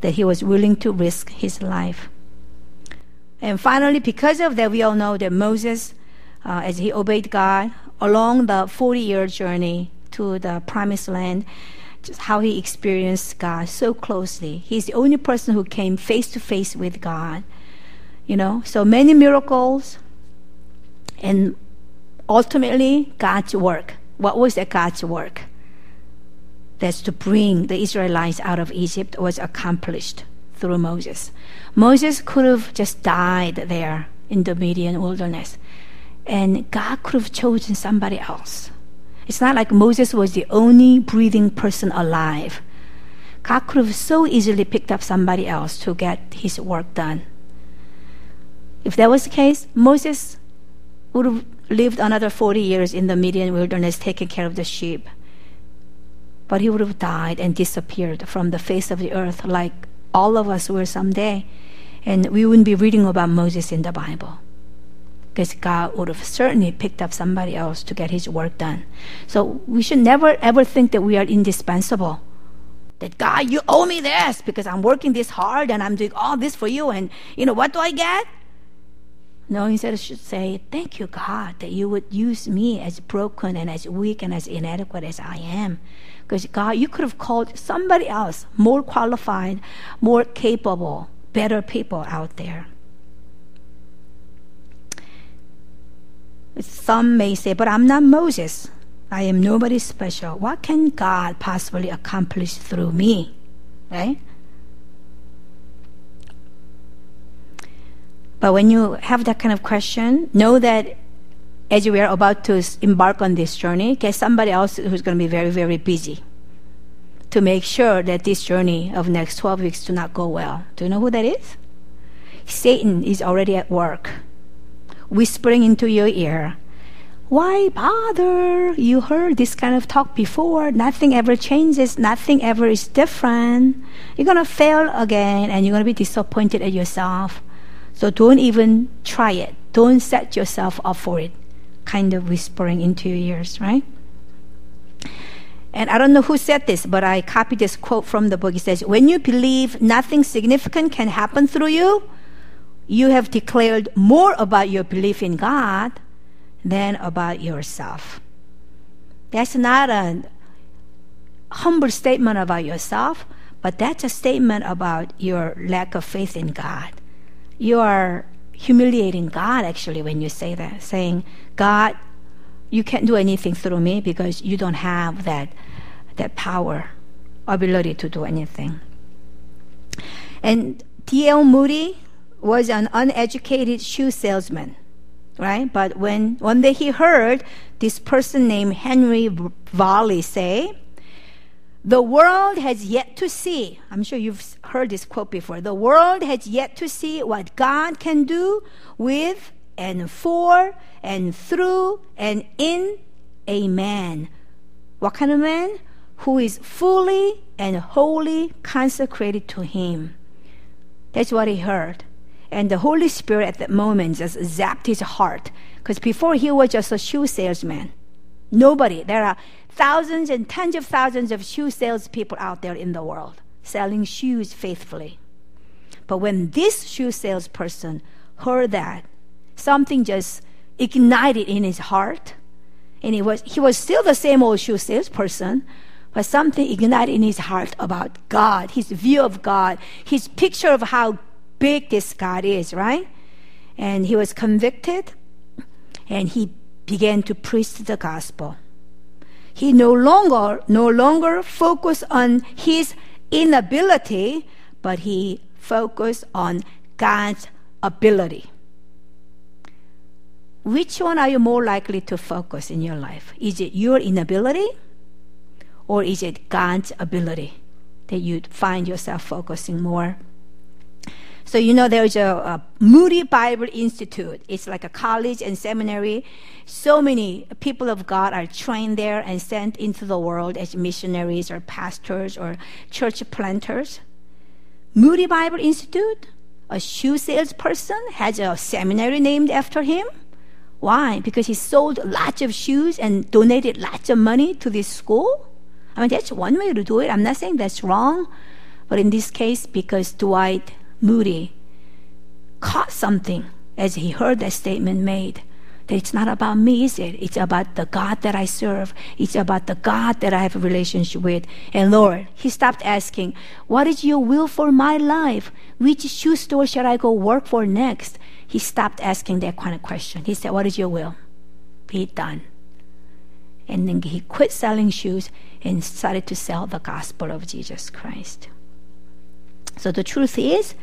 that he was willing to risk his life. And finally, because of that, we all know that Moses, uh, as he obeyed God along the 40 year journey to the promised land, just how he experienced God so closely. He's the only person who came face to face with God. You know, so many miracles and ultimately God's work. What was that God's work? that's to bring the Israelites out of Egypt was accomplished through Moses. Moses could have just died there in the Midian wilderness, and God could have chosen somebody else. It's not like Moses was the only breathing person alive. God could have so easily picked up somebody else to get his work done. If that was the case, Moses would have lived another 40 years in the Midian wilderness taking care of the sheep but he would have died and disappeared from the face of the earth like all of us will someday. And we wouldn't be reading about Moses in the Bible. Because God would have certainly picked up somebody else to get his work done. So we should never ever think that we are indispensable. That God, you owe me this because I'm working this hard and I'm doing all this for you. And you know, what do I get? No, instead, I should say, Thank you, God, that you would use me as broken and as weak and as inadequate as I am because God, you could have called somebody else more qualified, more capable, better people out there. Some may say, but I'm not Moses. I am nobody special. What can God possibly accomplish through me? Right? But when you have that kind of question, know that as we are about to embark on this journey, get somebody else who's going to be very, very busy to make sure that this journey of next 12 weeks do not go well. Do you know who that is? Satan is already at work, whispering into your ear, why bother? You heard this kind of talk before. Nothing ever changes. Nothing ever is different. You're going to fail again and you're going to be disappointed at yourself. So don't even try it. Don't set yourself up for it kind of whispering into your ears, right? And I don't know who said this, but I copied this quote from the book. It says, When you believe nothing significant can happen through you, you have declared more about your belief in God than about yourself. That's not a humble statement about yourself, but that's a statement about your lack of faith in God. You are humiliating God actually when you say that, saying, God, you can't do anything through me because you don't have that, that power, ability to do anything. And D.L. Moody was an uneducated shoe salesman, right? But when one day he heard this person named Henry Varley say, the world has yet to see, I'm sure you've heard this quote before, the world has yet to see what God can do with and for and through and in a man. What kind of man? Who is fully and wholly consecrated to Him. That's what he heard. And the Holy Spirit at that moment just zapped his heart. Because before he was just a shoe salesman. Nobody. There are thousands and tens of thousands of shoe salespeople out there in the world selling shoes faithfully. But when this shoe salesperson heard that, something just ignited in his heart. And he was, he was still the same old shoe salesperson, but something ignited in his heart about God, his view of God, his picture of how big this God is, right? And he was convicted and he began to preach the gospel. He no longer, no longer focused on his inability, but he focused on God's ability. Which one are you more likely to focus in your life? Is it your inability or is it God's ability that you find yourself focusing more? So, you know, there's a, a, Moody Bible Institute. It's like a college and seminary. So many people of God are trained there and sent into the world as missionaries or pastors or church planters. Moody Bible Institute, a shoe salesperson, has a seminary named after him. Why? Because he sold lots of shoes and donated lots of money to this school? I mean, that's one way to do it. I'm not saying that's wrong. But in this case, because Dwight Moody caught something as he heard that statement made, that it's not about me, is it? It's about the God that I serve. It's about the God that I have a relationship with. And Lord, he stopped asking, What is your will for my life? Which shoe store should I go work for next? he stopped asking that kind of question. He said, What is your will? Be it done. And then he quit selling shoes and started to sell the gospel of Jesus Christ. So the truth is,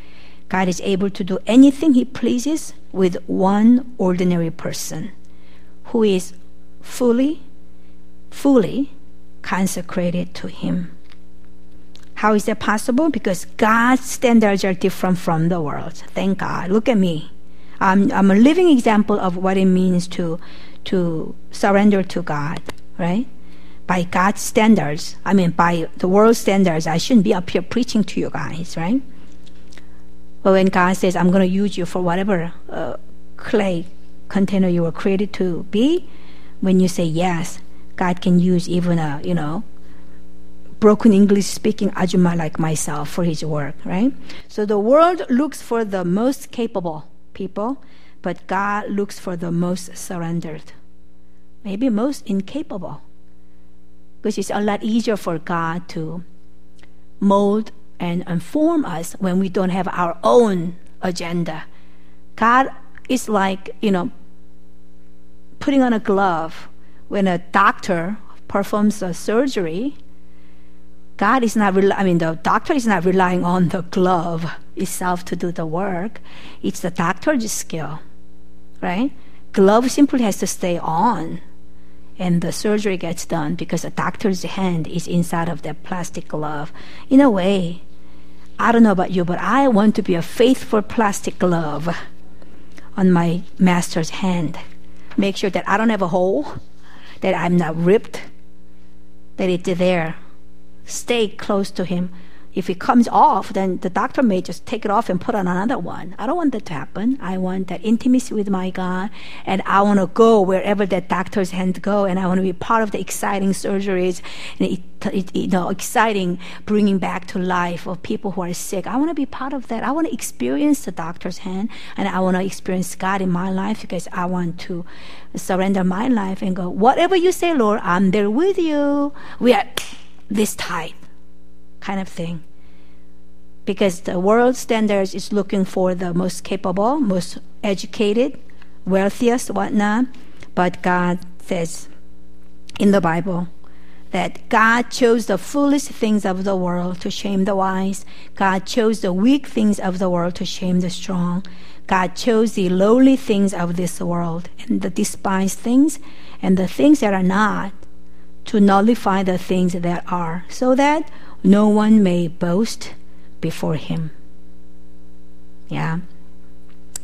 God is able to do anything he pleases with one ordinary person who is fully, fully consecrated to him. How is that possible? Because God's standards are different from the world. Thank God. Look at me. I'm, I'm a living example of what it means to, to surrender to God, right? By God's standards, I mean, by the world's standards, I shouldn't be up here preaching to you guys, right? But when God says, I'm going to use you for whatever uh, clay container you were created to be, when you say yes, God can use even a, you know, broken English speaking ajuma like myself for his work, right? So the world looks for the most capable people, but God looks for the most surrendered, maybe most incapable. Because it's a lot easier for God to mold and inform us when we don't have our own agenda. God is like, you know, putting on a glove when a doctor performs a surgery. God is not, I mean, the doctor is not relying on the glove itself to do the work. It's the doctor's skill, right? Glove simply has to stay on, and the surgery gets done because the doctor's hand is inside of that plastic glove. In a way, I don't know about you, but I want to be a faithful plastic glove on my master's hand. Make sure that I don't have a hole, that I'm not ripped, that it's there. Stay close to him if it comes off, then the doctor may just take it off and put on another one. I don't want that to happen. I want that intimacy with my God, and I want to go wherever that doctor's hand go, and I want to be part of the exciting surgeries and it, it, you know exciting bringing back to life of people who are sick. I want to be part of that. I want to experience the doctor's hand, and I want to experience God in my life because I want to surrender my life and go. Whatever you say, Lord, I'm there with you. We are this tight kind of thing. Because the world standards is looking for the most capable, most educated, wealthiest, whatnot. But God says in the Bible that God chose the foolish things of the world to shame the wise. God chose the weak things of the world to shame the strong. God chose the lowly things of this world and the despised things and the things that are not to nullify the things that are, so that no one may boast before him. Yeah.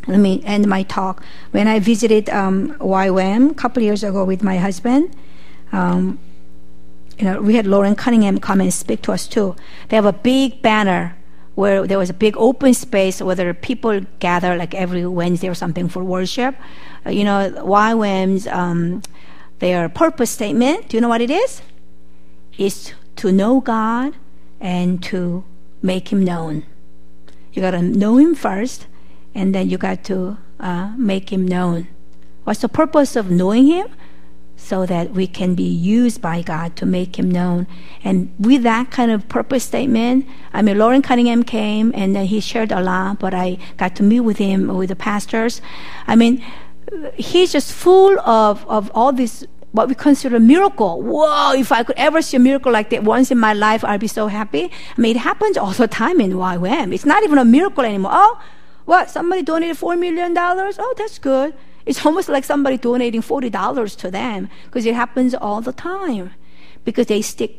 Let me end my talk. When I visited um, YWAM a couple years ago with my husband, um, you know, we had Loren Cunningham come and speak to us too. They have a big banner where there was a big open space where people gather like every Wednesday or something for worship. Uh, you know, YWAM's um, their purpose statement. Do you know what it is? It's to know God and to make him known. You got to know Him first, and then you got to uh, make Him known. What's the purpose of knowing Him? So that we can be used by God to make Him known. And with that kind of purpose statement, I mean, Loren Cunningham came and then he shared a lot, but I got to meet with him, with the pastors. I mean, he's just full of, of all this what we consider a miracle. Whoa, if I could ever see a miracle like that once in my life, I'd be so happy. I mean, it happens all the time in YWAM. It's not even a miracle anymore. Oh, what? Somebody donated $4 million? Oh, that's good. It's [laughs] almost like somebody donating $40 to them because it happens all the time because they stick,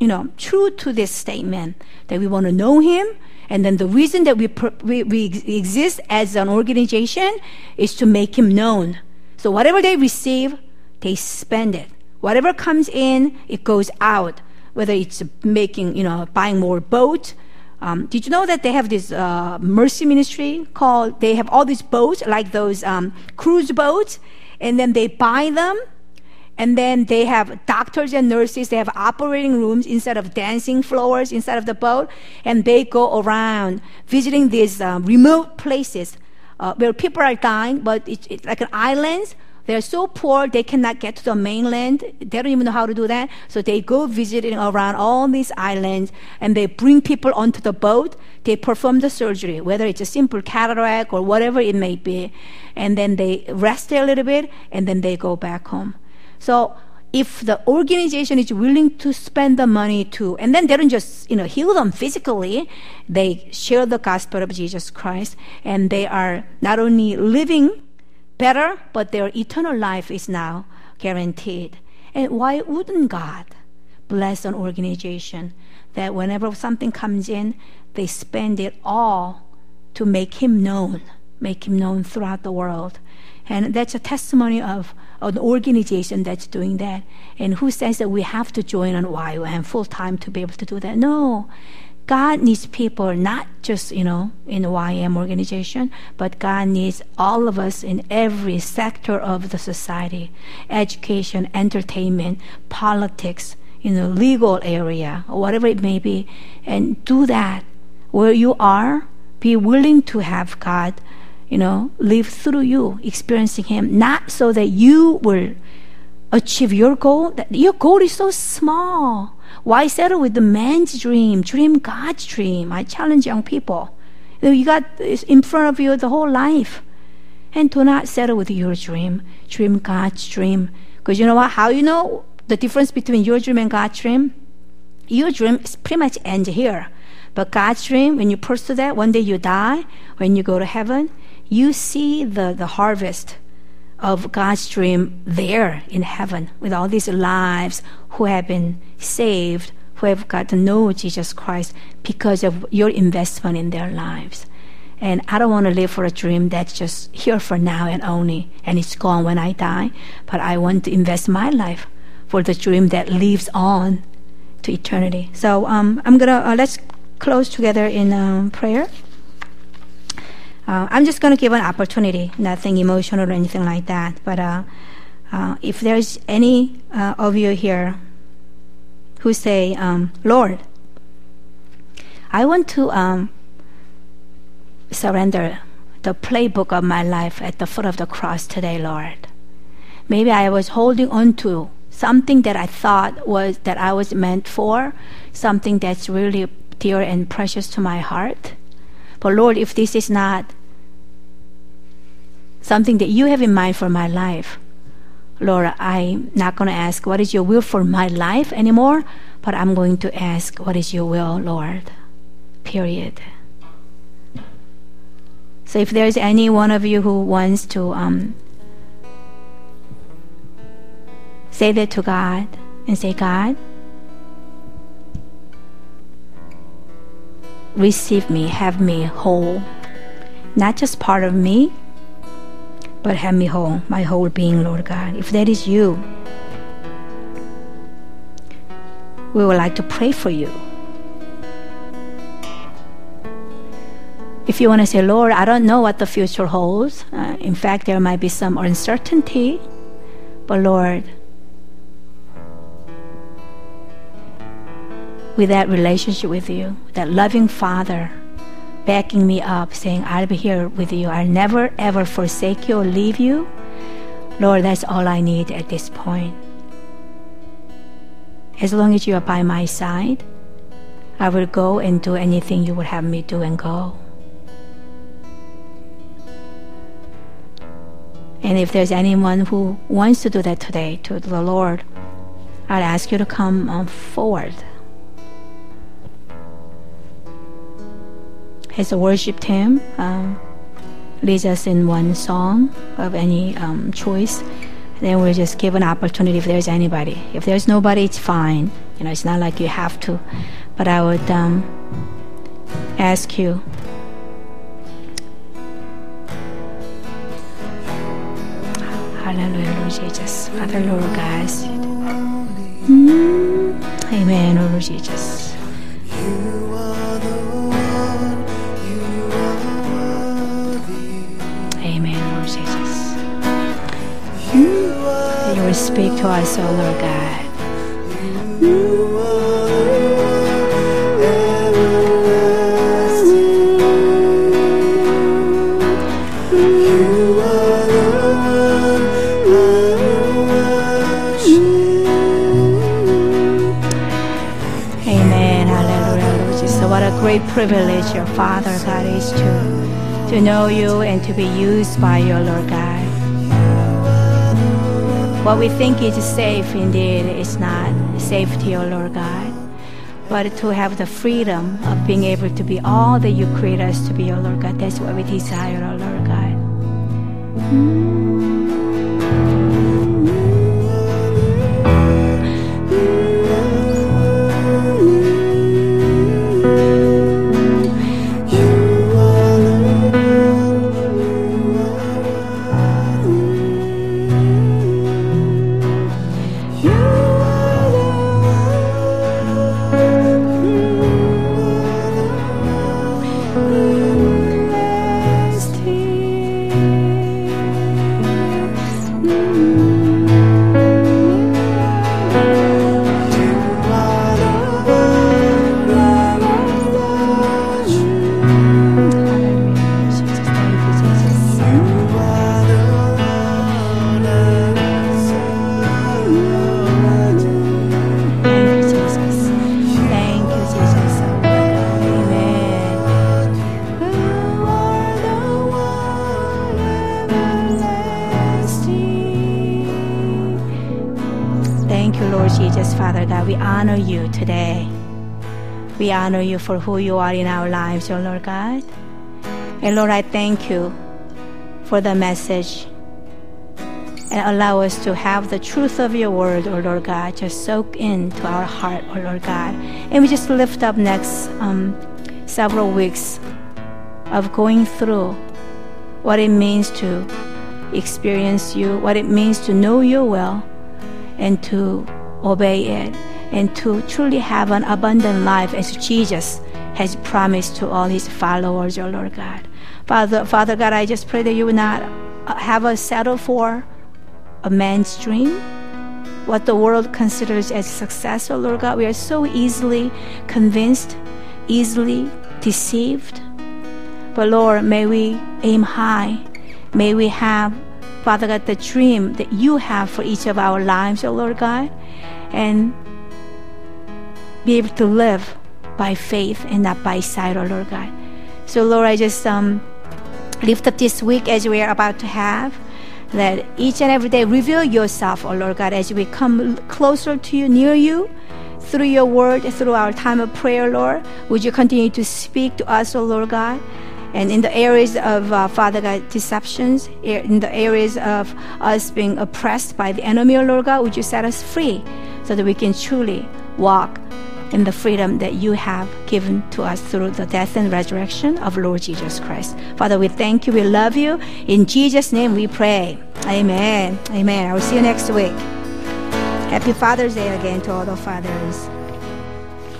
you know, true to this statement that we want to know Him. And then the reason that we, we, we exist as an organization is to make Him known. So whatever they receive, they spend it. Whatever comes in, it goes out. Whether it's making, you know, buying more boats. Um, did you know that they have this uh, mercy ministry called? They have all these boats, like those um, cruise boats, and then they buy them, and then they have doctors and nurses. They have operating rooms instead of dancing floors inside of the boat, and they go around visiting these uh, remote places uh, where people are dying, but it's, it's like an islands they're so poor they cannot get to the mainland. They don't even know how to do that. So they go visiting around all these islands and they bring people onto the boat. They perform the surgery, whether it's a simple cataract or whatever it may be. And then they rest a little bit and then they go back home. So if the organization is willing to spend the money to, and then they don't just, you know, heal them physically, they share the gospel of Jesus Christ and they are not only living better, but their eternal life is now guaranteed. And why wouldn't God bless an organization that whenever something comes in, they spend it all to make Him known, make Him known throughout the world? And that's a testimony of an organization that's doing that. And who says that we have to join on YWAM full time to be able to do that? No. God needs people not just, you know, in the YM organization, but God needs all of us in every sector of the society education, entertainment, politics, you know, legal area, whatever it may be. And do that where you are. Be willing to have God, you know, live through you, experiencing Him, not so that you will achieve your goal. Your goal is so small why settle with the man's dream? Dream God's dream. I challenge young people. You got in front of you the whole life. And do not settle with your dream. Dream God's dream. Because you know what? How you know the difference between your dream and God's dream? Your dream is pretty much end here. But God's dream, when you pursue that, one day you die, when you go to heaven, you see the, the harvest of God's dream there in heaven with all these lives who have been saved, who have got to know Jesus Christ because of your investment in their lives. And I don't want to live for a dream that's just here for now and only, and it's gone when I die. But I want to invest my life for the dream that lives on to eternity. So um, I'm gonna uh, let's close together in um, prayer. Uh, I'm just going to give an opportunity, nothing emotional or anything like that. But uh, uh, if there's any uh, of you here who say, um, Lord, I want to um, surrender the playbook of my life at the foot of the cross today, Lord. Maybe I was holding on to something that I thought was that I was meant for, something that's really dear and precious to my heart. But Lord, if this is not something that you have in mind for my life, Lord, I'm not going to ask what is your will for my life anymore, but I'm going to ask what is your will, Lord. Period. So if there's any one of you who wants to um, say that to God and say, God, receive me, have me whole. Not just part of me, but have me whole, my whole being, Lord God. If that is you, we would like to pray for you. If you want to say, Lord, I don't know what the future holds. Uh, in fact, there might be some uncertainty. But Lord, with that relationship with you, that loving Father backing me up, saying, I'll be here with you. I'll never ever forsake you or leave you. Lord, that's all I need at this point. As long as you are by my side, I will go and do anything you would have me do and go. And if there's anyone who wants to do that today to the Lord, I'd ask you to come forward. As the worship team um, leads us in one song of any um, choice, then we'll just give an opportunity if there's anybody. If there's nobody, it's fine. You know, it's not like you have to. But I would um, ask you Hallelujah, Lord Jesus. Father, Lord God. Mm. Amen, Lord Jesus. Speak to us, O Lord God. Amen. Hallelujah, Jesus. What a great privilege your Father God is to to know you and to be used by your Lord God. What we think is safe indeed is not safety, O Lord God. But to have the freedom of being able to be all that you create us to be, O Lord God, that's what we desire, O Lord God. Thank Thank you, Lord Jesus, Father God. We honor you today. We honor you for who you are in our lives, oh Lord God. And Lord, I thank you for the message and allow us to have the truth of your word, oh Lord God, just soak into our heart, oh Lord God. And we just lift up next um, several weeks of going through what it means to experience you, what it means to know you well, and to obey it, and to truly have an abundant life as Jesus has promised to all his followers, oh Lord God. Father, Father God, I just pray that you would not uh, have us settle for a man's dream, what the world considers as success, oh Lord God. We are so easily convinced, easily deceived. But Lord, may we aim high. May we have, Father God, the dream that you have for each of our lives, oh Lord God, and be able to live by faith and not by sight, oh Lord God. So, Lord, I just um, lift up this week as we are about to have. Let each and every day reveal yourself, oh Lord God, as we come closer to you, near you, through your word, through our time of prayer, Lord. Would you continue to speak to us, oh Lord God? And in the areas of, uh, Father God, deceptions, in the areas of us being oppressed by the enemy, oh Lord God, would you set us free so that we can truly walk in the freedom that you have given to us through the death and resurrection of Lord Jesus Christ. Father, we thank you. We love you. In Jesus' name we pray. Amen. Amen. I will see you next week. Happy Father's Day again to all the fathers.